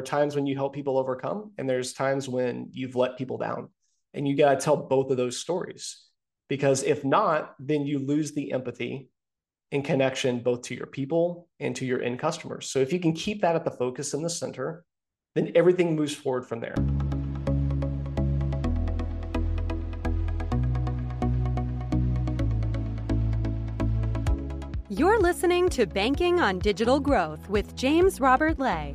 are times when you help people overcome, and there's times when you've let people down. And you got to tell both of those stories. Because if not, then you lose the empathy and connection both to your people and to your end customers. So if you can keep that at the focus in the center, then everything moves forward from there. You're listening to Banking on Digital Growth with James Robert Lay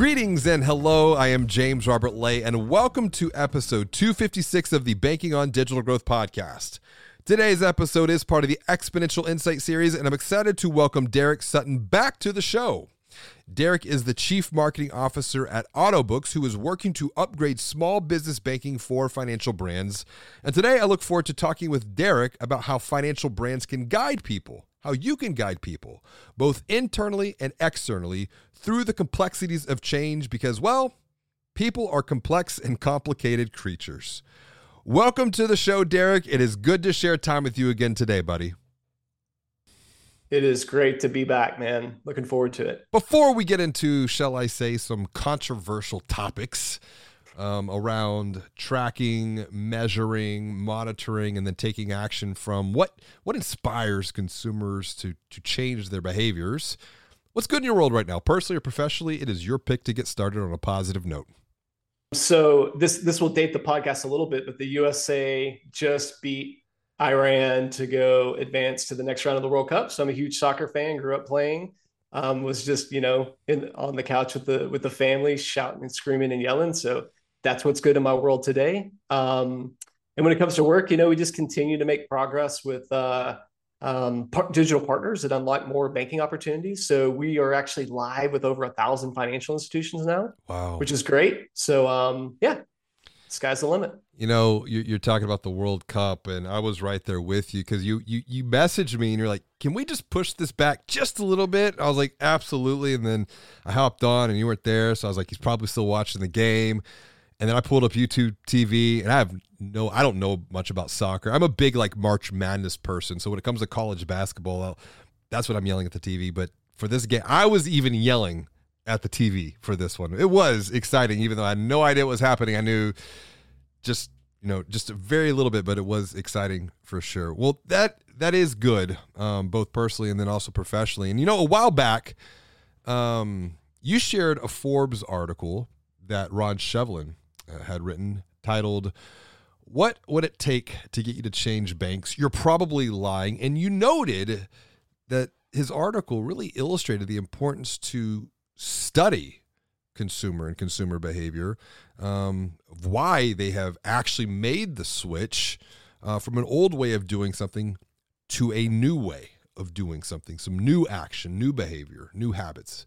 Greetings and hello. I am James Robert Lay, and welcome to episode 256 of the Banking on Digital Growth podcast. Today's episode is part of the Exponential Insight series, and I'm excited to welcome Derek Sutton back to the show. Derek is the Chief Marketing Officer at Autobooks, who is working to upgrade small business banking for financial brands. And today I look forward to talking with Derek about how financial brands can guide people how you can guide people, both internally and externally, through the complexities of change because, well, people are complex and complicated creatures. Welcome to the show, Derek. It is good to share time with you again today, buddy. It is great to be back, man. Looking forward to it. Before we get into, shall I say, some controversial topics, um, around tracking, measuring, monitoring, and then taking action from what what inspires consumers to to change their behaviors. What's good in your world right now, personally or professionally? It is your pick to get started on a positive note. So this this will date the podcast a little bit, but the USA just beat Iran to go advance to the next round of the World Cup. So I'm a huge soccer fan. Grew up playing. Um, was just you know in, on the couch with the with the family, shouting and screaming and yelling. So that's what's good in my world today. Um, and when it comes to work, you know, we just continue to make progress with uh, um, par- digital partners that unlock more banking opportunities. So we are actually live with over a thousand financial institutions now, wow. which is great. So um, yeah, sky's the limit. You know, you're talking about the World Cup, and I was right there with you because you you you messaged me and you're like, "Can we just push this back just a little bit?" I was like, "Absolutely." And then I hopped on, and you weren't there, so I was like, "He's probably still watching the game." And then I pulled up YouTube TV, and I have no, I don't know much about soccer. I'm a big like March Madness person, so when it comes to college basketball, I'll, that's what I'm yelling at the TV. But for this game, I was even yelling at the TV for this one. It was exciting, even though I had no idea what was happening. I knew just you know just a very little bit, but it was exciting for sure. Well, that that is good, um, both personally and then also professionally. And you know, a while back, um, you shared a Forbes article that Ron Shevlin had written titled what would it take to get you to change banks? You're probably lying. And you noted that his article really illustrated the importance to study consumer and consumer behavior, um, why they have actually made the switch uh, from an old way of doing something to a new way of doing something, some new action, new behavior, new habits.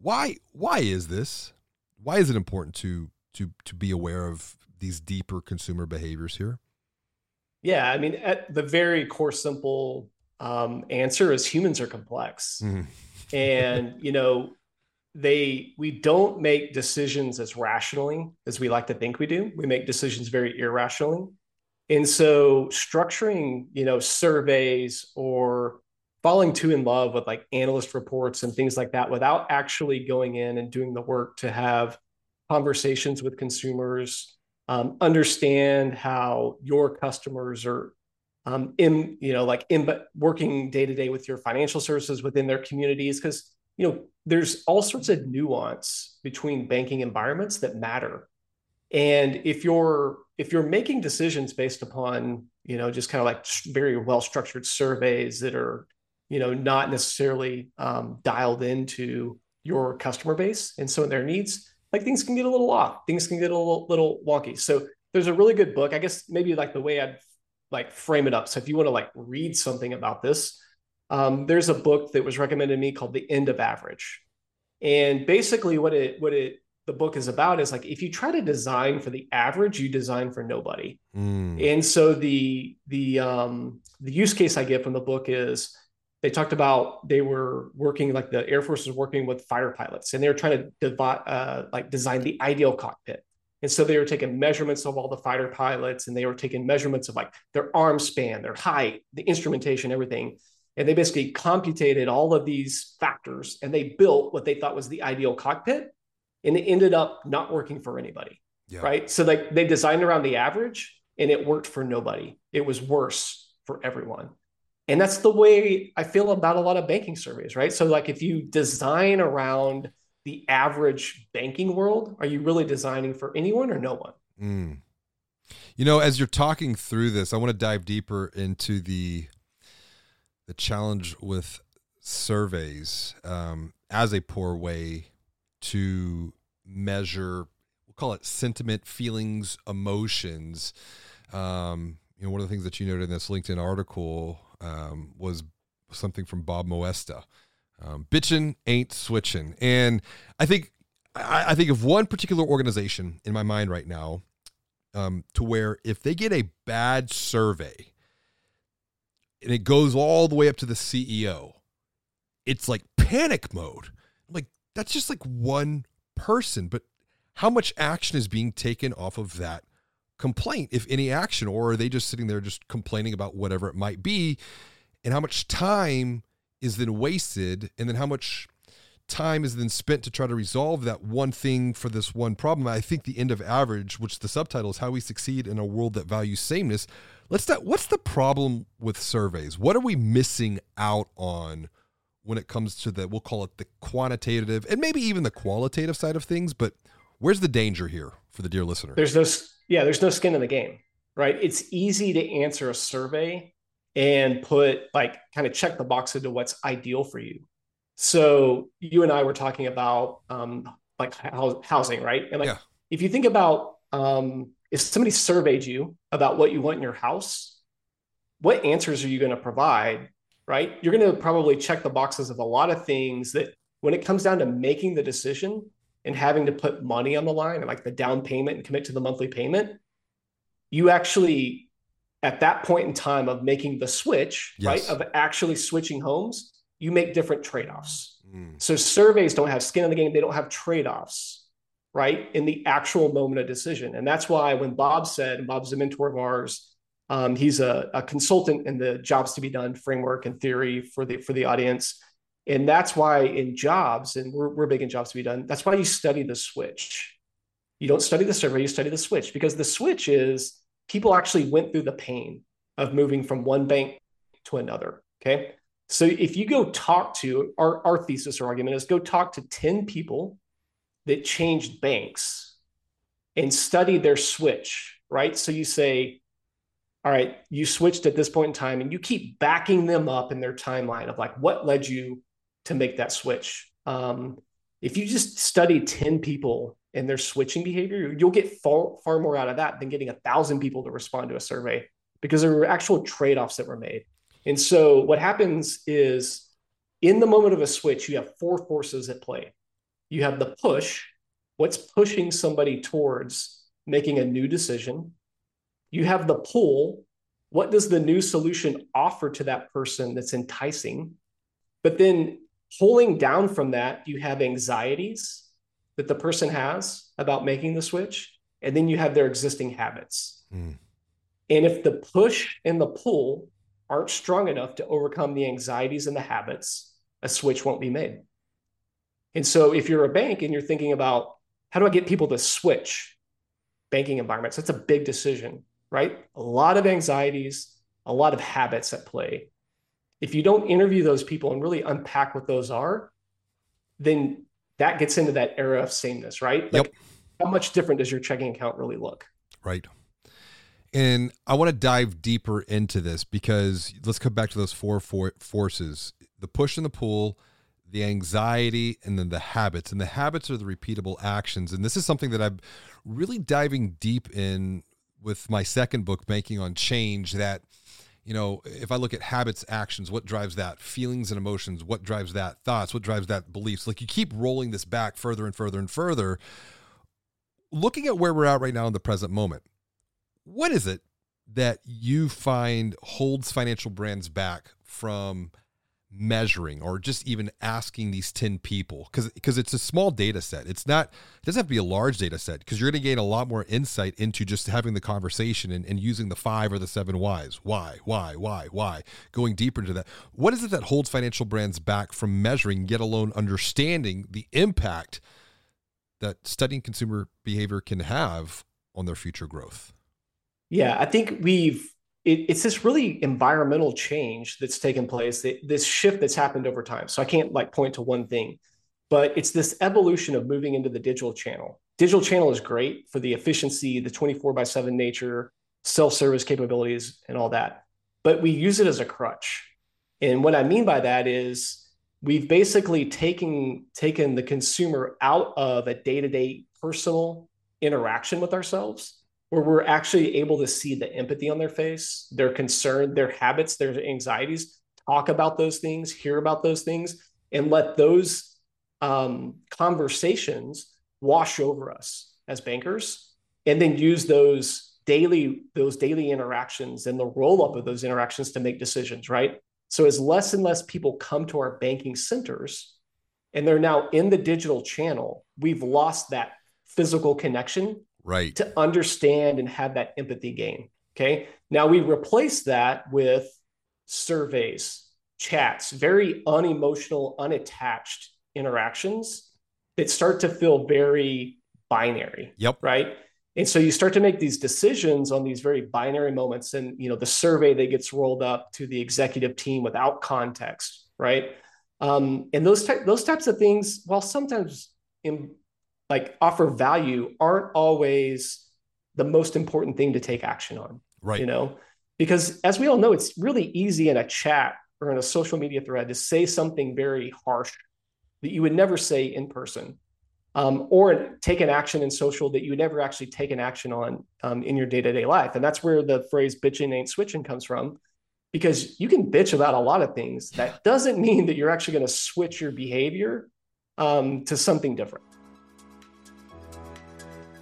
Why? Why is this? Why is it important to to to be aware of these deeper consumer behaviors here? Yeah, I mean, at the very core, simple um, answer is humans are complex, mm. and you know, they we don't make decisions as rationally as we like to think we do. We make decisions very irrationally, and so structuring, you know, surveys or falling too in love with like analyst reports and things like that without actually going in and doing the work to have conversations with consumers, um, understand how your customers are um, in, you know, like in but working day to day with your financial services within their communities, because you know there's all sorts of nuance between banking environments that matter. And if you're if you're making decisions based upon you know just kind of like very well structured surveys that are you know not necessarily um, dialed into your customer base and so of their needs like things can get a little off. Things can get a little, little wonky. So there's a really good book. I guess maybe like the way I'd like frame it up. So if you want to like read something about this, um, there's a book that was recommended to me called The End of Average. And basically what it what it the book is about is like if you try to design for the average, you design for nobody. Mm. And so the the um, the use case I get from the book is they talked about they were working like the Air Force was working with fighter pilots, and they were trying to divide, uh, like design the ideal cockpit. And so they were taking measurements of all the fighter pilots, and they were taking measurements of like their arm span, their height, the instrumentation, everything. And they basically computed all of these factors, and they built what they thought was the ideal cockpit and it ended up not working for anybody. Yeah. Right. So like they designed around the average and it worked for nobody. It was worse for everyone. And that's the way I feel about a lot of banking surveys, right? So like if you design around the average banking world, are you really designing for anyone or no one? Mm. You know, as you're talking through this, I want to dive deeper into the the challenge with surveys um, as a poor way to measure we'll call it sentiment feelings emotions um, you know one of the things that you noted in this linkedin article um, was something from bob moesta. Um, bitching ain't switching and i think I, I, think of one particular organization in my mind right now um, to where if they get a bad survey and it goes all the way up to the ceo it's like panic mode. Like that's just like one person, but how much action is being taken off of that complaint, if any action, or are they just sitting there just complaining about whatever it might be? And how much time is then wasted, and then how much time is then spent to try to resolve that one thing for this one problem. I think the end of average, which the subtitle is how we succeed in a world that values sameness. Let's start, what's the problem with surveys? What are we missing out on when it comes to the we'll call it the quantitative and maybe even the qualitative side of things but where's the danger here for the dear listener there's no yeah there's no skin in the game right it's easy to answer a survey and put like kind of check the box into what's ideal for you so you and i were talking about um like housing right and like yeah. if you think about um if somebody surveyed you about what you want in your house what answers are you going to provide right? You're going to probably check the boxes of a lot of things that when it comes down to making the decision and having to put money on the line, and like the down payment and commit to the monthly payment, you actually, at that point in time of making the switch, yes. right, of actually switching homes, you make different trade offs. Mm. So surveys don't have skin in the game, they don't have trade offs, right, in the actual moment of decision. And that's why when Bob said, and Bob's a mentor of ours, um, he's a, a, consultant in the jobs to be done framework and theory for the for the audience, and that's why in jobs, and we're we're big in jobs to be done. That's why you study the switch. You don't study the survey, you study the switch because the switch is people actually went through the pain of moving from one bank to another. Okay. So if you go talk to our, our thesis or argument is go talk to 10 people that changed banks and study their switch, right? So you say, all right, you switched at this point in time and you keep backing them up in their timeline of like what led you to make that switch. Um, if you just study 10 people and their switching behavior, you'll get far, far more out of that than getting a thousand people to respond to a survey because there were actual trade-offs that were made. And so what happens is in the moment of a switch, you have four forces at play. You have the push, what's pushing somebody towards making a new decision you have the pull. What does the new solution offer to that person that's enticing? But then pulling down from that, you have anxieties that the person has about making the switch. And then you have their existing habits. Mm. And if the push and the pull aren't strong enough to overcome the anxieties and the habits, a switch won't be made. And so if you're a bank and you're thinking about how do I get people to switch banking environments, that's a big decision right? A lot of anxieties, a lot of habits at play. If you don't interview those people and really unpack what those are, then that gets into that era of sameness, right? Like yep. how much different does your checking account really look? Right. And I want to dive deeper into this because let's come back to those four, four forces the push and the pull, the anxiety, and then the habits. And the habits are the repeatable actions. And this is something that I'm really diving deep in with my second book, Banking on Change, that you know, if I look at habits, actions, what drives that? Feelings and emotions, what drives that? Thoughts, what drives that? Beliefs. Like you keep rolling this back further and further and further. Looking at where we're at right now in the present moment, what is it that you find holds financial brands back from measuring or just even asking these 10 people because because it's a small data set. It's not it doesn't have to be a large data set because you're going to gain a lot more insight into just having the conversation and, and using the five or the seven whys. Why why why why? Going deeper into that. What is it that holds financial brands back from measuring yet alone understanding the impact that studying consumer behavior can have on their future growth? Yeah i think we've it, it's this really environmental change that's taken place, this shift that's happened over time. So I can't like point to one thing, but it's this evolution of moving into the digital channel. Digital channel is great for the efficiency, the 24 by 7 nature, self service capabilities, and all that. But we use it as a crutch. And what I mean by that is we've basically taken, taken the consumer out of a day to day personal interaction with ourselves where we're actually able to see the empathy on their face, their concern, their habits, their anxieties, talk about those things, hear about those things, and let those um, conversations wash over us as bankers, and then use those daily those daily interactions and the roll up of those interactions to make decisions. Right. So as less and less people come to our banking centers, and they're now in the digital channel, we've lost that physical connection right. to understand and have that empathy gain. Okay. Now we replace that with surveys chats very unemotional unattached interactions that start to feel very binary. Yep. Right. And so you start to make these decisions on these very binary moments and you know the survey that gets rolled up to the executive team without context. Right. Um, and those ty- those types of things while sometimes in, like offer value aren't always the most important thing to take action on. Right. You know, because as we all know, it's really easy in a chat or in a social media thread to say something very harsh that you would never say in person. Um, or take an action in social that you would never actually take an action on um, in your day-to-day life. And that's where the phrase bitching ain't switching comes from because you can bitch about a lot of things. That doesn't mean that you're actually going to switch your behavior um, to something different.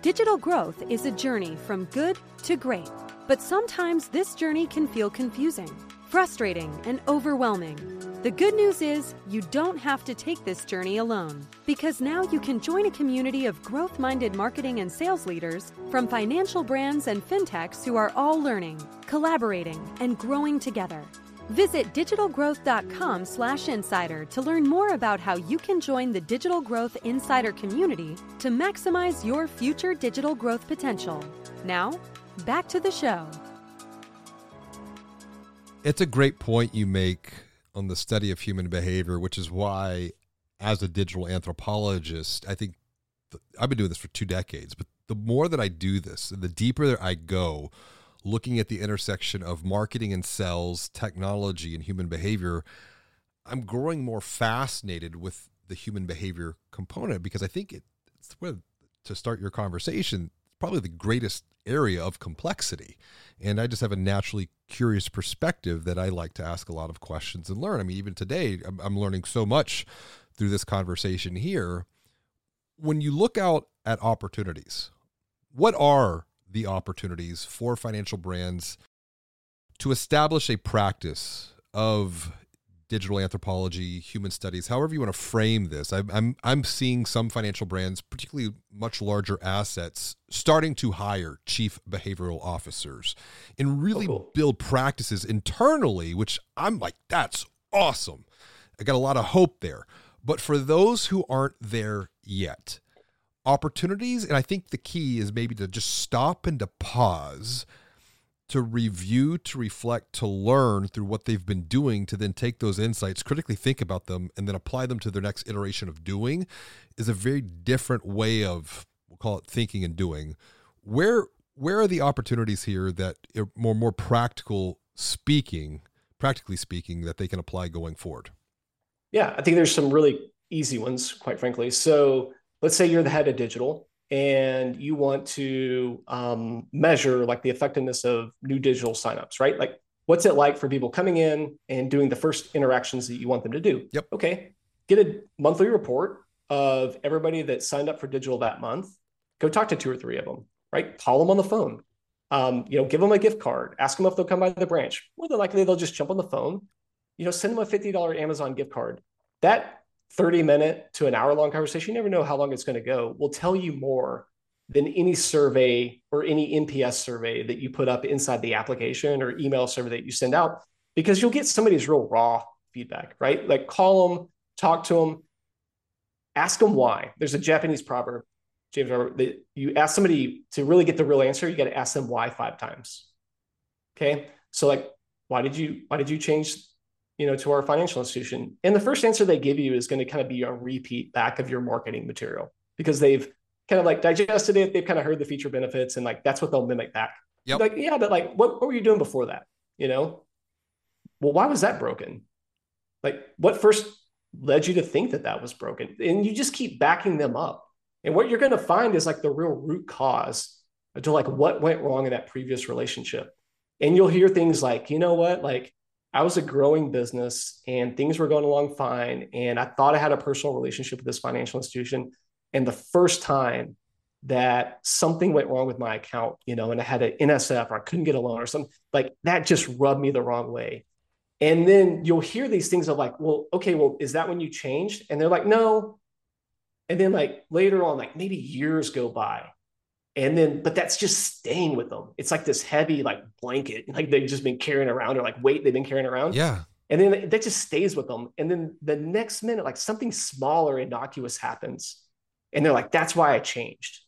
Digital growth is a journey from good to great, but sometimes this journey can feel confusing, frustrating, and overwhelming. The good news is you don't have to take this journey alone because now you can join a community of growth minded marketing and sales leaders from financial brands and fintechs who are all learning, collaborating, and growing together. Visit digitalgrowth.com slash insider to learn more about how you can join the Digital Growth Insider community to maximize your future digital growth potential. Now, back to the show. It's a great point you make on the study of human behavior, which is why, as a digital anthropologist, I think I've been doing this for two decades, but the more that I do this, the deeper that I go, looking at the intersection of marketing and sales, technology, and human behavior, I'm growing more fascinated with the human behavior component because I think it, it's where to start your conversation, probably the greatest area of complexity. And I just have a naturally curious perspective that I like to ask a lot of questions and learn. I mean, even today, I'm, I'm learning so much through this conversation here. When you look out at opportunities, what are the opportunities for financial brands to establish a practice of digital anthropology, human studies, however you want to frame this. I'm, I'm, I'm seeing some financial brands, particularly much larger assets, starting to hire chief behavioral officers and really oh, cool. build practices internally, which I'm like, that's awesome. I got a lot of hope there. But for those who aren't there yet, opportunities. And I think the key is maybe to just stop and to pause, to review, to reflect, to learn through what they've been doing, to then take those insights, critically think about them, and then apply them to their next iteration of doing is a very different way of, we'll call it thinking and doing. Where where are the opportunities here that are more more practical speaking, practically speaking, that they can apply going forward? Yeah, I think there's some really easy ones, quite frankly. So let's say you're the head of digital and you want to um, measure like the effectiveness of new digital signups, right? Like, what's it like for people coming in and doing the first interactions that you want them to do? Yep. Okay. Get a monthly report of everybody that signed up for digital that month. Go talk to two or three of them, right? Call them on the phone. Um, you know, give them a gift card. Ask them if they'll come by the branch. More than likely, they'll just jump on the phone. You know, send them a $50 Amazon gift card. That 30 minute to an hour long conversation, you never know how long it's going to go, will tell you more than any survey or any NPS survey that you put up inside the application or email survey that you send out, because you'll get somebody's real raw feedback, right? Like call them, talk to them, ask them why. There's a Japanese proverb, James Robert, that you ask somebody to really get the real answer, you got to ask them why five times. Okay. So like, why did you, why did you change, you know, to our financial institution? And the first answer they give you is going to kind of be a repeat back of your marketing material because they've kind of like digested it. They've kind of heard the feature benefits and like that's what they'll mimic back. Yep. Like, yeah, but like what, what were you doing before that? You know? Well, why was that broken? Like what first led you to think that that was broken? And you just keep backing them up. And what you're going to find is like the real root cause to like what went wrong in that previous relationship. And you'll hear things like, you know what, like I was a growing business and things were going along fine. And I thought I had a personal relationship with this financial institution. And the first time that something went wrong with my account, you know, and I had an NSF or I couldn't get a loan or something, like that just rubbed me the wrong way. And then you'll hear these things of like, well, okay, well, is that when you changed? And they're like, no. And then like later on, like maybe years go by. And then, but that's just staying with them. It's like this heavy like blanket, like they've just been carrying around or like weight they've been carrying around. Yeah. And then that just stays with them. And then the next minute, like something smaller, innocuous happens and they're like that's why i changed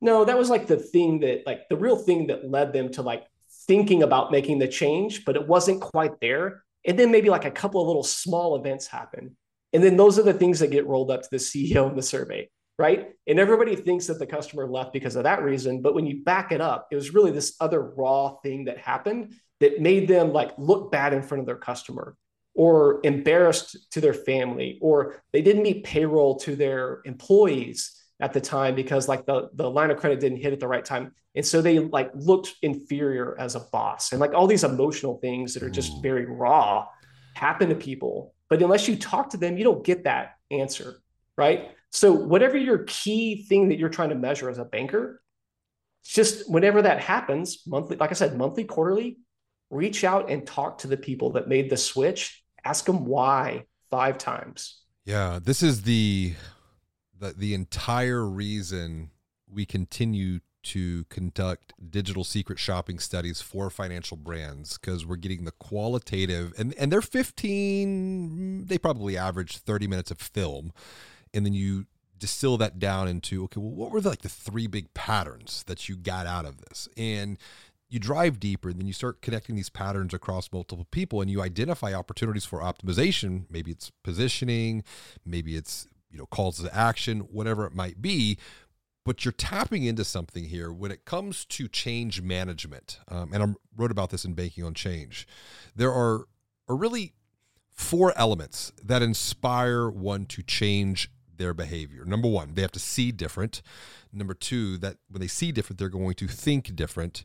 no that was like the thing that like the real thing that led them to like thinking about making the change but it wasn't quite there and then maybe like a couple of little small events happen and then those are the things that get rolled up to the ceo in the survey right? And everybody thinks that the customer left because of that reason but when you back it up it was really this other raw thing that happened that made them like look bad in front of their customer or embarrassed to their family or they didn't meet payroll to their employees at the time because like the, the line of credit didn't hit at the right time. And so they like looked inferior as a boss. And like all these emotional things that are just mm. very raw happen to people. But unless you talk to them you don't get that answer right so whatever your key thing that you're trying to measure as a banker just whenever that happens monthly like i said monthly quarterly reach out and talk to the people that made the switch ask them why five times. Yeah, this is the the the entire reason we continue to conduct digital secret shopping studies for financial brands because we're getting the qualitative and and they're 15 they probably average 30 minutes of film and then you distill that down into okay well what were the, like the three big patterns that you got out of this and you drive deeper, then you start connecting these patterns across multiple people and you identify opportunities for optimization. Maybe it's positioning, maybe it's, you know, calls to action, whatever it might be. But you're tapping into something here when it comes to change management. Um, and I wrote about this in Banking on Change. There are, are really four elements that inspire one to change their behavior. Number one, they have to see different. Number two, that when they see different, they're going to think different.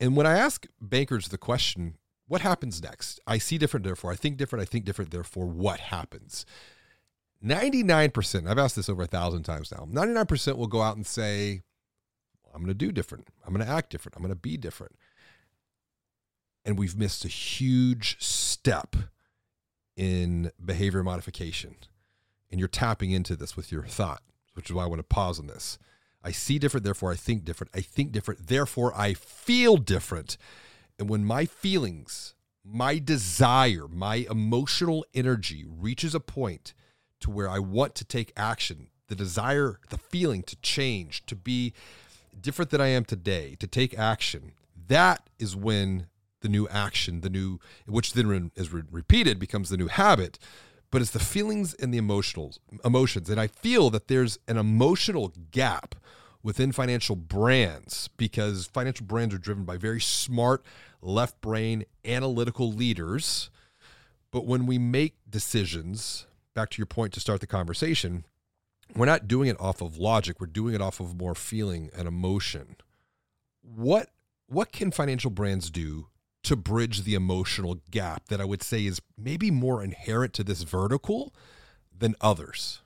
And when I ask bankers the question, what happens next? I see different, therefore I think different, I think different, therefore what happens? 99%, I've asked this over a thousand times now, 99% will go out and say, I'm going to do different. I'm going to act different. I'm going to be different. And we've missed a huge step in behavior modification. And you're tapping into this with your thought, which is why I want to pause on this. I see different, therefore I think different. I think different, therefore I feel different. And when my feelings, my desire, my emotional energy reaches a point to where I want to take action, the desire, the feeling to change, to be different than I am today, to take action, that is when the new action, the new, which then is repeated, becomes the new habit but it's the feelings and the emotionals emotions. And i feel that there's an emotional gap within financial brands because financial brands are driven by very smart left brain analytical leaders. But when we make decisions back to your point to start the conversation we're not doing it off of logic. We're doing it off of more feeling and emotion. What what can financial brands do to bridge the emotional gap that I would say is maybe more inherent to this vertical than others?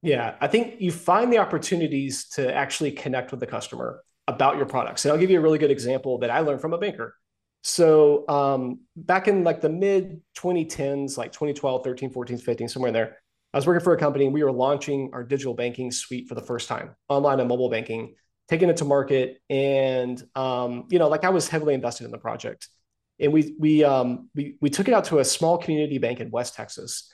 Yeah, I think you find the opportunities to actually connect with the customer about your products. And I'll give you a really good example that I learned from a banker. So um, back in like the mid 2010s, like 2012, 13, 14, 15, somewhere in there, I was working for a company and we were launching our digital banking suite for the first time, online and mobile banking, taking it to market. And um, you know, like I was heavily invested in the project. And we we um, we we took it out to a small community bank in West Texas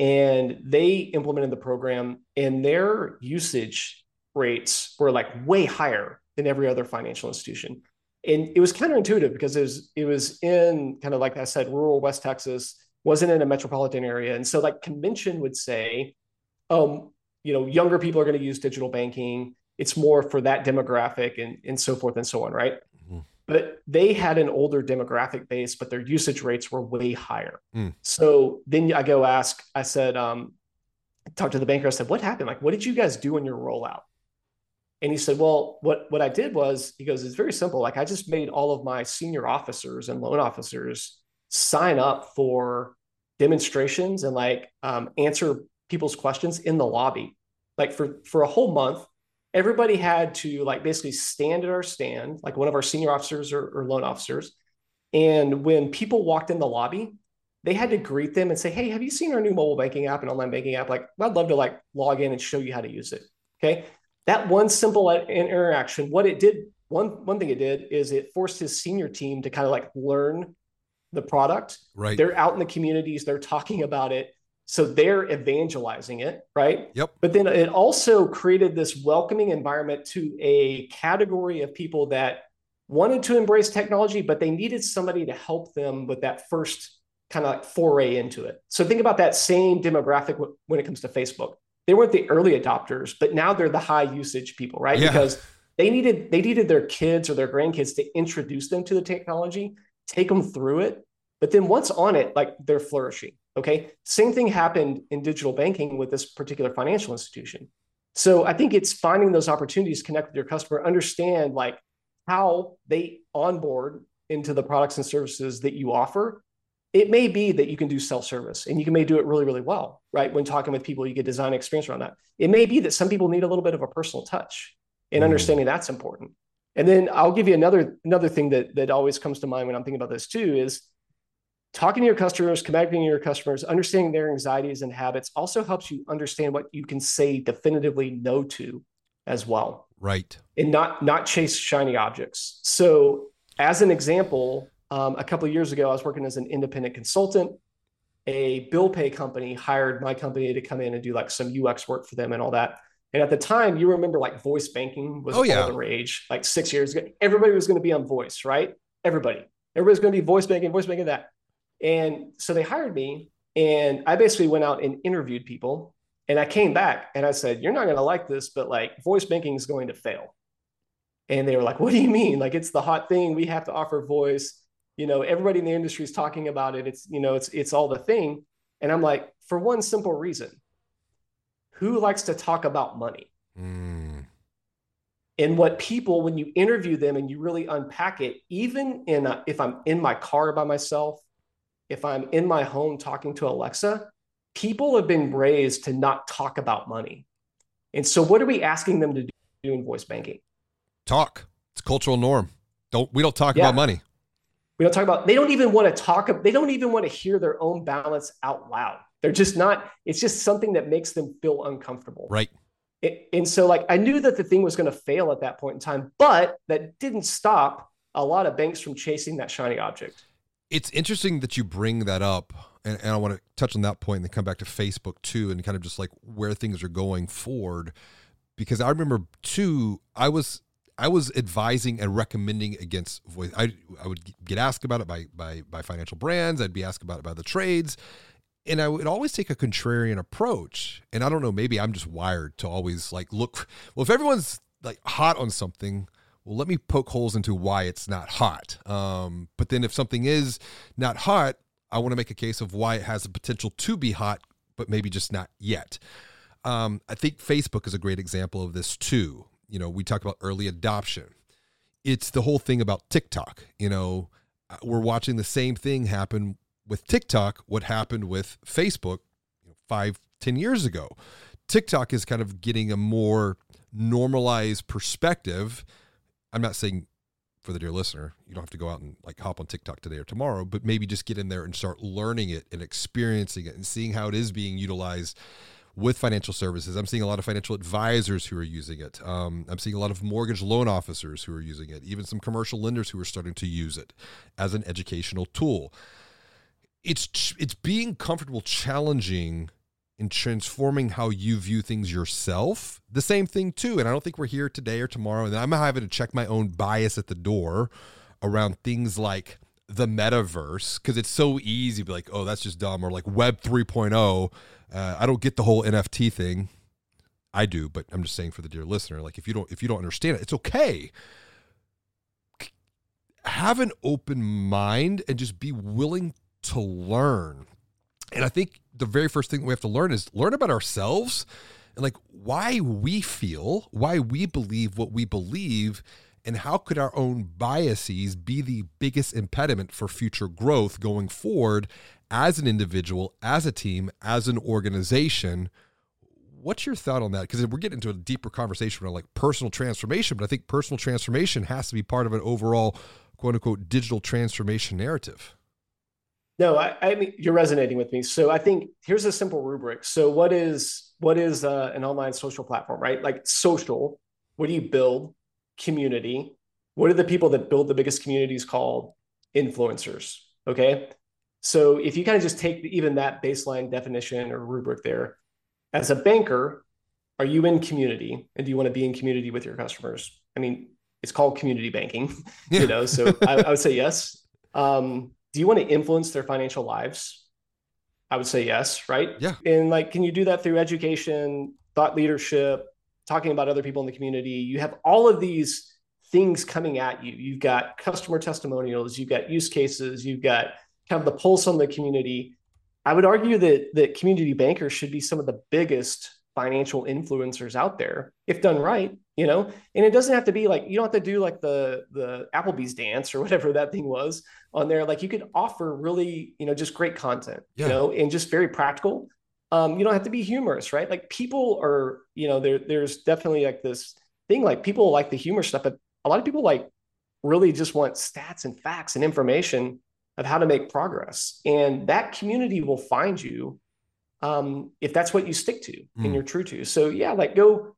and they implemented the program and their usage rates were like way higher than every other financial institution and it was counterintuitive because it was it was in kind of like i said rural west texas wasn't in a metropolitan area and so like convention would say um you know younger people are going to use digital banking it's more for that demographic and and so forth and so on right but they had an older demographic base, but their usage rates were way higher. Mm. So then I go ask, I said, um, talk to the banker. I said, what happened? Like, what did you guys do in your rollout? And he said, well, what, what I did was, he goes, it's very simple. Like I just made all of my senior officers and loan officers sign up for demonstrations and like um, answer people's questions in the lobby. Like for, for a whole month, everybody had to like basically stand at our stand, like one of our senior officers or, or loan officers. And when people walked in the lobby, they had to greet them and say, Hey, have you seen our new mobile banking app and online banking app? Like, I'd love to like log in and show you how to use it. Okay. That one simple interaction, what it did, one, one thing it did is it forced his senior team to kind of like learn the product. Right. They're out in the communities, they're talking about it. So they're evangelizing it, right? Yep. But then it also created this welcoming environment to a category of people that wanted to embrace technology, but they needed somebody to help them with that first kind of like foray into it. So think about that same demographic when it comes to Facebook. They weren't the early adopters, but now they're the high usage people, right? Yeah. Because they needed they needed their kids or their grandkids to introduce them to the technology, take them through it. But then once on it, like they're flourishing. Okay. Same thing happened in digital banking with this particular financial institution. So I think it's finding those opportunities, connect with your customer, understand like how they onboard into the products and services that you offer. It may be that you can do self-service and you can may do it really, really well, right? When talking with people, you get design experience around that. It may be that some people need a little bit of a personal touch and mm. understanding that's important. And then I'll give you another another thing that that always comes to mind when I'm thinking about this too is talking to your customers, connecting to your customers, understanding their anxieties and habits also helps you understand what you can say definitively no to as well. Right. And not not chase shiny objects. So as an example, um, a couple years ago, I was working as an independent consultant. A bill pay company hired my company to come in and do like some UX work for them and all that. And at the time, you remember like voice banking was oh, yeah. all the rage, like six years ago. Everybody was going to be on voice, right? Everybody. Everybody's going to be voice banking, voice banking that. And so they hired me, and I basically went out and interviewed people. And I came back and I said, You're not going to like this, but like voice banking is going to fail. And they were like, What do you mean? Like, it's the hot thing. We have to offer voice. You know, everybody in the industry is talking about it. It's, you know, it's, it's all the thing. And I'm like, For one simple reason who likes to talk about money? Mm. And what people, when you interview them and you really unpack it, even in a, if I'm in my car by myself if I'm in my home talking to Alexa, people have been raised to not talk about money. And so what are we asking them to do in voice banking? Talk. It's cultural norm. Don't we don't talk yeah. about money. We don't talk about they don't even want to talk they don't even want to hear their own balance out loud. They're just not it's just something that makes them feel uncomfortable. Right. It, and so like I knew that the thing was going to fail at that point in time, but that didn't stop a lot of banks from chasing that shiny object it's interesting that you bring that up and, and, i want to touch on that point and then come back to facebook too and kind of just like where things are going forward. Because i remember too i was i was advising and recommending against voice i, I would get asked about it by, by by financial brands i'd be asked about it by the trades and i would always take a contrarian approach. And i don't know maybe i'm just wired to always like look well if everyone's like hot on something well, let me poke holes into why it's not hot. Um, but then if something is not hot, I want to make a case of why it has the potential to be hot, but maybe just not yet. Um, I think Facebook is a great example of this too. You know, we talk about early adoption. It's the whole thing about TikTok. You know, we're watching the same thing happen with TikTok, what happened with Facebook five, ten years ago. TikTok is kind of getting a more normalized perspective. I'm not saying for the dear listener, you don't have to go out and like hop on TikTok today or tomorrow, but maybe just get in there and start learning it and experiencing it and seeing how it is being utilized with financial services. I'm seeing a lot of financial advisors who are using it. Um, I'm seeing a lot of mortgage loan officers who are using it, even some commercial lenders who are starting to use it as an educational tool. It's it's being comfortable challenging and transforming how you view things yourself. The same thing too, and I don't think we're here today or tomorrow. And I'm having to check my own bias at the door around things like the metaverse because it's so easy to be like, oh, that's just dumb, or like Web 3.0 uh, I don't get the whole NFT thing. I do, but I'm just saying for the dear listener, like if you don't if you don't understand it, it's okay. Have an open mind and just be willing to learn. And I think the very first thing we have to learn is learn about ourselves and like why we feel, why we believe what we believe, and how could our own biases be the biggest impediment for future growth going forward as an individual, as a team, as an organization. What's your thought on that? Because we're getting into a deeper conversation around like personal transformation, but I think personal transformation has to be part of an overall quote unquote digital transformation narrative. No, I, I mean you're resonating with me. So I think here's a simple rubric. So what is what is uh, an online social platform, right? Like social. What do you build? Community. What are the people that build the biggest communities called? Influencers. Okay. So if you kind of just take even that baseline definition or rubric there, as a banker, are you in community and do you want to be in community with your customers? I mean, it's called community banking, yeah. you know. So I, I, would say yes. Um, do you want to influence their financial lives? I would say yes, right? Yeah. And like, can you do that through education, thought leadership, talking about other people in the community? You have all of these things coming at you. You've got customer testimonials, you've got use cases, you've got kind of the pulse on the community. I would argue that that community bankers should be some of the biggest financial influencers out there if done right you know and it doesn't have to be like you don't have to do like the the applebee's dance or whatever that thing was on there like you could offer really you know just great content yeah. you know and just very practical um you don't have to be humorous right like people are you know there there's definitely like this thing like people like the humor stuff but a lot of people like really just want stats and facts and information of how to make progress. And that community will find you um, if that's what you stick to mm. and you're true to. So yeah, like go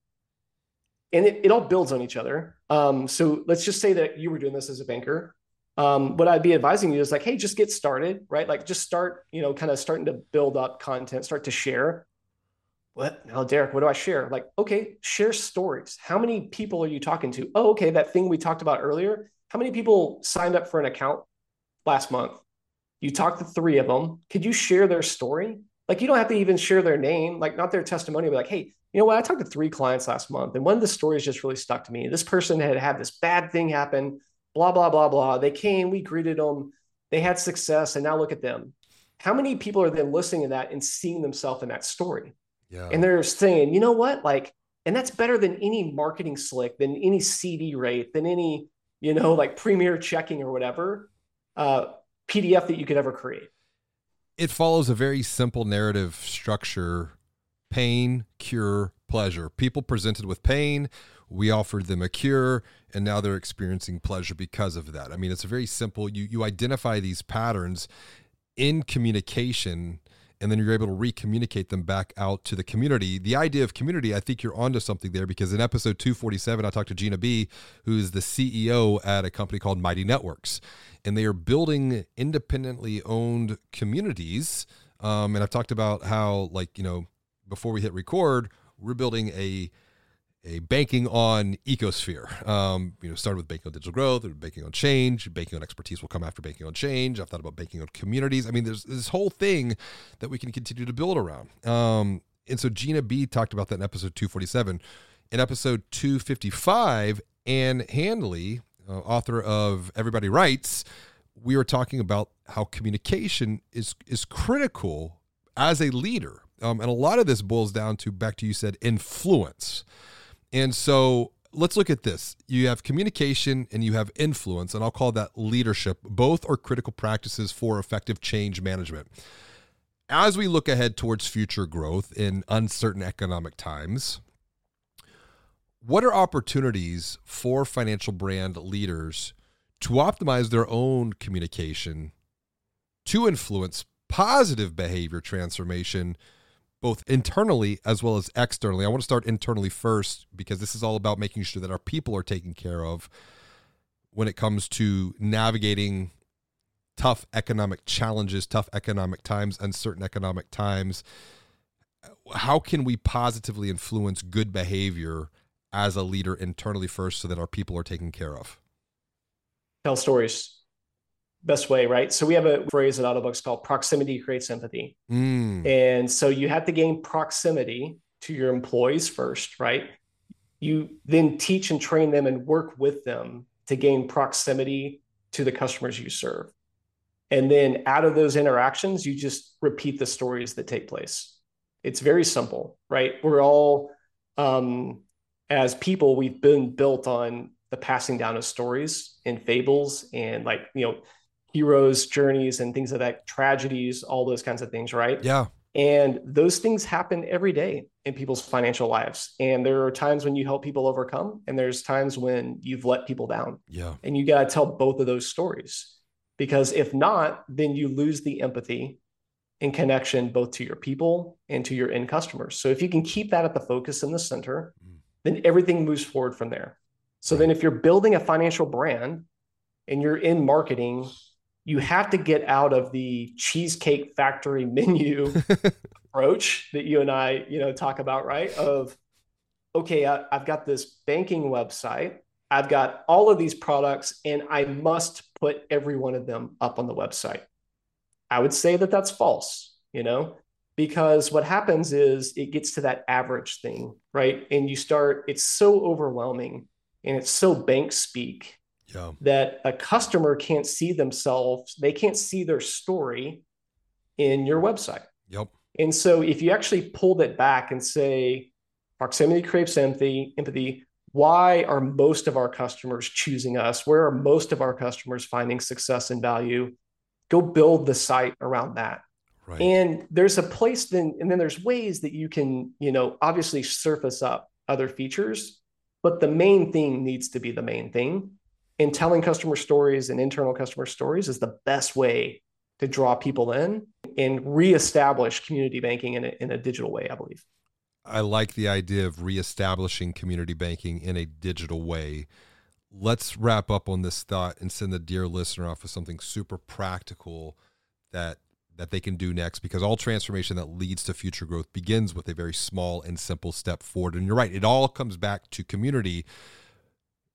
and it, it all builds on each other. Um, so let's just say that you were doing this as a banker. Um, what I'd be advising you is like, hey, just get started, right? Like just start, you know, kind of starting to build up content, start to share. What now, Derek? What do I share? Like, okay, share stories. How many people are you talking to? Oh, okay, that thing we talked about earlier. How many people signed up for an account last month. You talked to three of them. Could you share their story? Like you don't have to even share their name, like not their testimony, but like, hey, you know what? I talked to three clients last month, and one of the stories just really stuck to me. This person had had this bad thing happen, blah, blah, blah, blah. They came, we greeted them, they had success, and now look at them. How many people are then listening to that and seeing themselves in that story? Yeah. And they're saying, you know what? Like, and that's better than any marketing slick, than any CD rate, than any, you know, like premier checking or whatever uh, PDF that you could ever create. It follows a very simple narrative structure pain, cure, pleasure. People presented with pain, we offered them a cure, and now they're experiencing pleasure because of that. I mean, it's a very simple, you, you identify these patterns in communication and then you're able to re-communicate them back out to the community. The idea of community, I think you're onto something there because in episode 247, I talked to Gina B, who's the CEO at a company called Mighty Networks, and they are building independently owned communities. Um, and I've talked about how, like, you know, before we hit record, we're building a a banking on ecosphere. Um, you know, started with banking on digital growth, banking on change, banking on expertise will come after banking on change. I've thought about banking on communities. I mean, there's this whole thing that we can continue to build around. Um, and so Gina B talked about that in episode 247. In episode 255, Ann Handley, uh, author of Everybody Writes, we were talking about how communication is is critical as a leader. Um, and a lot of this boils down to back to you said influence. And so let's look at this. You have communication and you have influence, and I'll call that leadership. Both are critical practices for effective change management. As we look ahead towards future growth in uncertain economic times, what are opportunities for financial brand leaders to optimize their own communication to influence positive behavior transformation? Both internally as well as externally. I want to start internally first because this is all about making sure that our people are taken care of when it comes to navigating tough economic challenges, tough economic times, uncertain economic times. How can we positively influence good behavior as a leader internally first so that our people are taken care of? Tell stories best way, right? So we have a phrase at Autobooks called proximity creates empathy. Mm. And so you have to gain proximity to your employees first, right? You then teach and train them and work with them to gain proximity to the customers you serve. And then out of those interactions, you just repeat the stories that take place. It's very simple, right? We're all, um, as people, we've been built on the passing down of stories and fables and like, you know, heroes' journeys and things of that, tragedies, all those kinds of things, right? Yeah. And those things happen every day in people's financial lives. And there are times when you help people overcome, and there's times when you've let people down. Yeah. And you got to tell both of those stories because if not, then you lose the empathy and connection both to your people and to your end customers. So if you can keep that at the focus in the center, mm. then everything moves forward from there. So right. then if you're building a financial brand and you're in marketing you have to get out of the cheesecake factory menu approach that you and I, you know, talk about, right? Of okay, I, I've got this banking website, I've got all of these products, and I must put every one of them up on the website. I would say that that's false, you know, because what happens is it gets to that average thing, right? And you start, it's so overwhelming and it's so bank speak yeah. that a customer can't see themselves, they can't see their story in your website. Yep. And so if you actually pull that back and say, proximity creates empathy, empathy, why are most of our customers choosing us? Where are most of our customers finding success and value? Go build the site around that. Right. And there's a place then, and then there's ways that you can, you know, obviously surface up other features, but the main thing needs to be the main thing and telling customer stories and internal customer stories is the best way to draw people in and reestablish community banking in a, in a digital way, I believe. I like the idea of reestablishing community banking in a digital way. Let's wrap up on this thought and send the dear listener off with something super practical that that they can do next because all transformation that leads to future growth begins with a very small and simple step forward. And you're right, it all comes back to community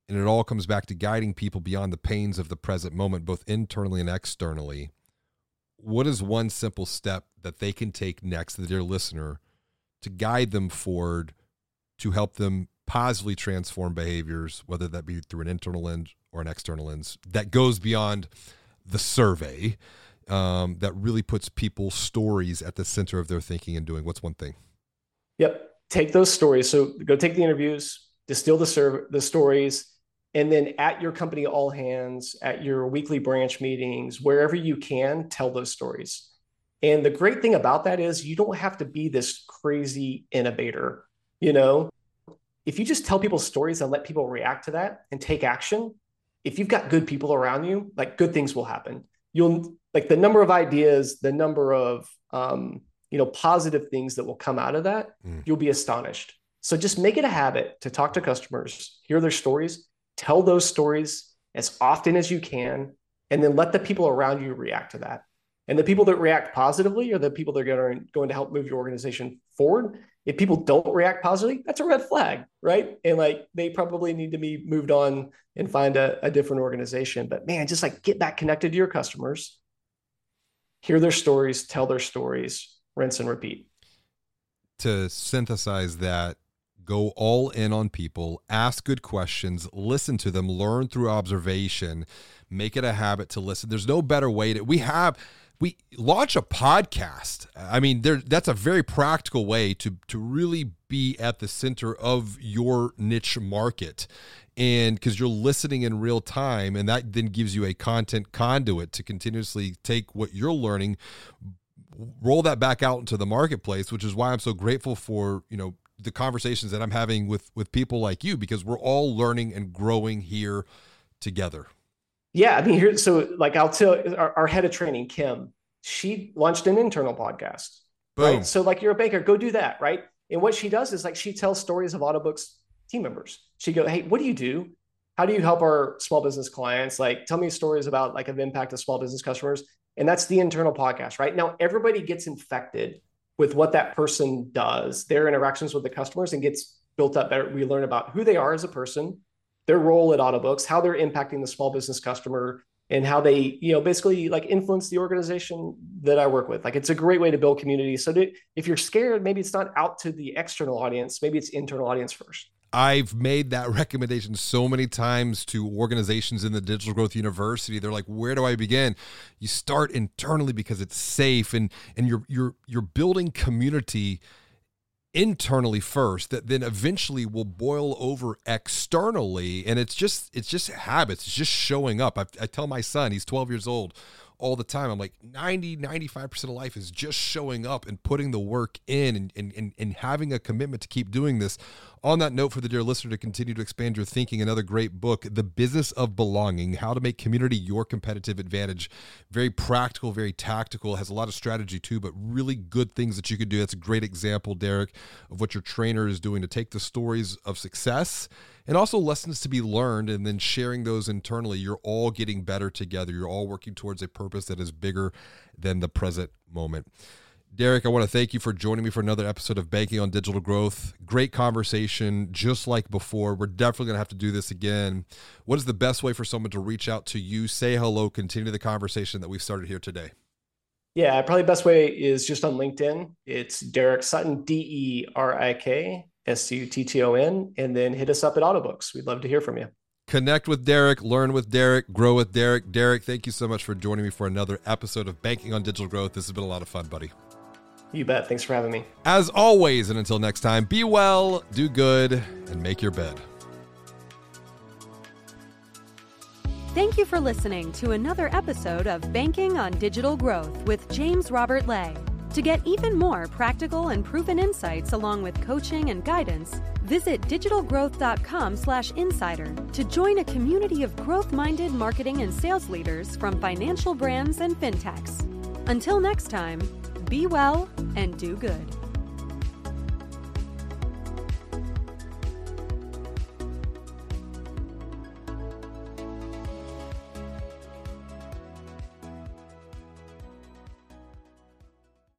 and it all comes back to guiding people beyond the pains of the present moment, both internally and externally. What is one simple step that they can take next, the dear listener, to guide them forward to help them positively transform behaviors, whether that be through an internal lens or an external lens, that goes beyond the survey, um, that really puts people's stories at the center of their thinking and doing? What's one thing? Yep. Take those stories. So go take the interviews, distill the, serv- the stories, and then at your company all hands, at your weekly branch meetings, wherever you can, tell those stories. And the great thing about that is you don't have to be this crazy innovator. You know, if you just tell people stories and let people react to that and take action, if you've got good people around you, like good things will happen. You'll like the number of ideas, the number of um, you know positive things that will come out of that. Mm. You'll be astonished. So just make it a habit to talk to customers, hear their stories, tell those stories as often as you can, and then let the people around you react to that. And the people that react positively are the people that are going to help move your organization forward. If people don't react positively, that's a red flag, right? And like they probably need to be moved on and find a, a different organization. But man, just like get back connected to your customers, hear their stories, tell their stories, rinse and repeat. To synthesize that, go all in on people, ask good questions, listen to them, learn through observation, make it a habit to listen. There's no better way to, we have, we launch a podcast. I mean, there that's a very practical way to to really be at the center of your niche market. And because you're listening in real time, and that then gives you a content conduit to continuously take what you're learning, roll that back out into the marketplace, which is why I'm so grateful for, you know, the conversations that I'm having with with people like you because we're all learning and growing here together. Yeah, I mean, here, so like I'll tell our, our head of training, Kim, she launched an internal podcast. Boom. Right. So like you're a banker, go do that, right? And what she does is like she tells stories of Autobooks team members. She go, hey, what do you do? How do you help our small business clients? Like, tell me stories about like of impact of small business customers. And that's the internal podcast, right? Now everybody gets infected with what that person does, their interactions with the customers, and gets built up better. We learn about who they are as a person, their role at Autobooks, how they're impacting the small business customer, and how they, you know, basically like influence the organization that I work with. Like it's a great way to build community. So that if you're scared, maybe it's not out to the external audience, maybe it's internal audience first. I've made that recommendation so many times to organizations in the Digital Growth University. They're like, "Where do I begin?" You start internally because it's safe and and you're you're you're building community internally first that then eventually will boil over externally and it's just it's just habits it's just showing up I, I, tell my son he's 12 years old all the time i'm like 90 95% of life is just showing up and putting the work in and, and, and, and having a commitment to keep doing this on that note, for the dear listener to continue to expand your thinking, another great book, The Business of Belonging How to Make Community Your Competitive Advantage. Very practical, very tactical, has a lot of strategy too, but really good things that you could do. That's a great example, Derik, of what your trainer is doing to take the stories of success and also lessons to be learned and then sharing those internally. You're all getting better together. You're all working towards a purpose that is bigger than the present moment. Derik, I want to thank you for joining me for another episode of Banking on Digital Growth. Great conversation, just like before. We're definitely going to have to do this again. What is the best way for someone to reach out to you, say hello, continue the conversation that we've started here today? Yeah, probably best way is just on LinkedIn. It's Derik Sutton, D E R I K S U T T O N, and then hit us up at Autobooks. We'd love to hear from you. Connect with Derik, learn with Derik, grow with Derik. Derik, thank you so much for joining me for another episode of Banking on Digital Growth. This has been a lot of fun, buddy. You bet. Thanks for having me. As always, and until next time, be well, do good, and make your bed. Thank you for listening to another episode of Banking on Digital Growth with James Robert Lay. To get even more practical and proven insights along with coaching and guidance, visit digitalgrowth.com/insider to join a community of growth-minded marketing and sales leaders from financial brands and fintechs. Until next time, be well and do good.